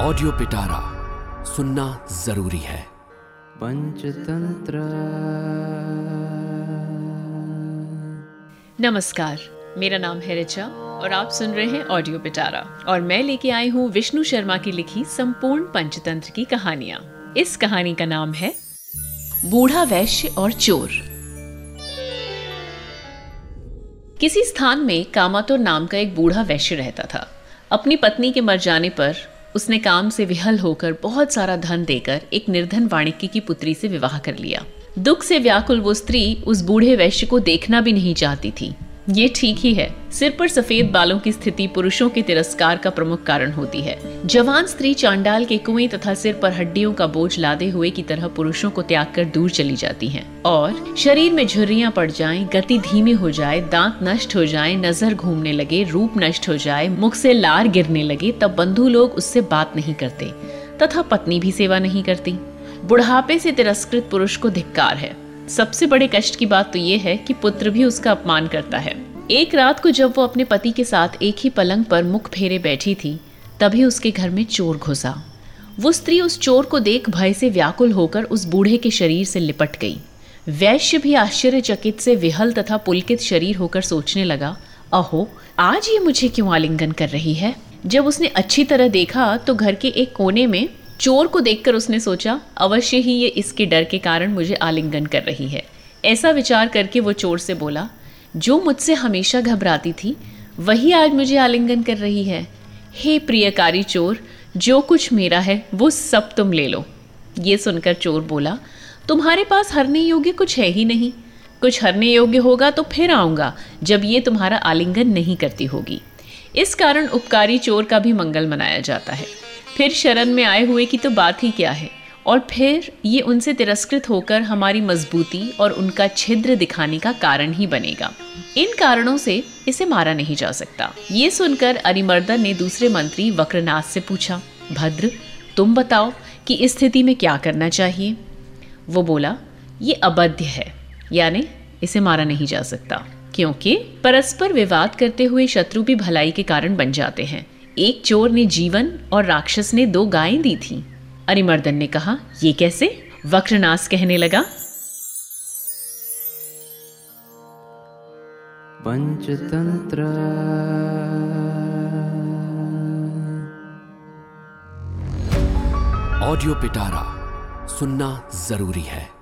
Audio पिटारा सुनना ज़रूरी है। पंचतंत्र। नमस्कार मेरा नाम है रिचा और आप सुन रहे हैं ऑडियो पिटारा और मैं लेके आई हूँ विष्णु शर्मा की लिखी संपूर्ण पंचतंत्र की कहानियाँ। इस कहानी का नाम है बूढ़ा वैश्य और चोर। किसी स्थान में कामातोर नाम का एक बूढ़ा वैश्य रहता था। अपनी पत्नी के मर जाने पर उसने काम से विहल होकर बहुत सारा धन देकर एक निर्धन वाणिकी की पुत्री से विवाह कर लिया। दुख से व्याकुल वो स्त्री उस बूढ़े वैश्य को देखना भी नहीं चाहती थी। ये ठीक ही है। सिर पर सफ़ेद बालों की स्थिति पुरुषों के तिरस्कार का प्रमुख कारण होती है। जवान स्त्री चांडाल के कुएँ तथा सिर पर हड्डियों का बोझ लादे हुए की तरह पुरुषों को त्याग कर दूर चली जाती हैं। और शरीर में झुर्रियाँ पड़ जाएँ, गति धीमी हो जाए दांत नष्ट हो जाए नज़र घूमने लगे रूप नष्ट हो जाए मुख से लार गिरने लगे तब बंधु लोग उससे बात नहीं करते तथा पत्नी भी सेवा नहीं करती। बुढ़ापे से तिरस्कृत पुरुष को धिक्कार है। सबसे बड़े कष्ट की बात तो ये है कि पुत्र भी उसका अपमान करता है। एक रात को जब वो अपने पति के साथ एक ही पलंग पर मुख फेरे बैठी थी, तभी उसके घर में चोर घुसा। वो स्त्री उस चोर को देख भय से व्याकुल होकर उस बूढ़े के शरीर से लिपट गई। वैश्य भी आश्चर्यचकित से विहल तथा पुलकित शरीर होकर सोचने लगा, अहो, आज ये मुझे क्यों आलिंगन कर रही है? जब उसने अच्छी तरह देखा तो घर के एक कोने में चोर को देखकर उसने सोचा, अवश्य ही ये इसके डर के कारण मुझे आलिंगन कर रही है। ऐसा विचार करके वो चोर से बोला, जो मुझसे हमेशा घबराती थी, वही आज मुझे आलिंगन कर रही है। हे प्रियकारी चोर, जो कुछ मेरा है, वो सब तुम ले लो। ये सुनकर चोर बोला, तुम्हारे पास हरने योग्य कुछ है ही नहीं। कुछ हरने योग्य होगा तो फिर आऊँगा, जब ये तुम्हारा आलिंगन नहीं करती होगी। इस कारण उपकारी चोर का भी मंगल मनाया जाता है। फिर शरण में आए हुए की तो बात ही क्या है? और फिर ये उनसे तिरस्कृत होकर हमारी मजबूती और उनका छिद्र दिखाने का कारण ही बनेगा। इन कारणों से इसे मारा नहीं जा सकता। ये सुनकर अरिमर्दन ने दूसरे मंत्री वक्रनाथ से पूछा, भद्र, तुम बताओ कि इस स्थिति में क्या करना चाहिए? वो बोला, ये अबद्ध है, यानी इसे मारा नहीं जा सकता, क्योंकि परस्पर विवाद करते हुए शत्रु भी भलाई के कारण बन जाते हैं। एक चोर ने जीवन और राक्षस ने दो गायें दी थी। अरिमर्दन ने कहा ये कैसे? वक्रनाश कहने लगा पंचतंत्र। ऑडियो पिटारा सुनना ज़रूरी है।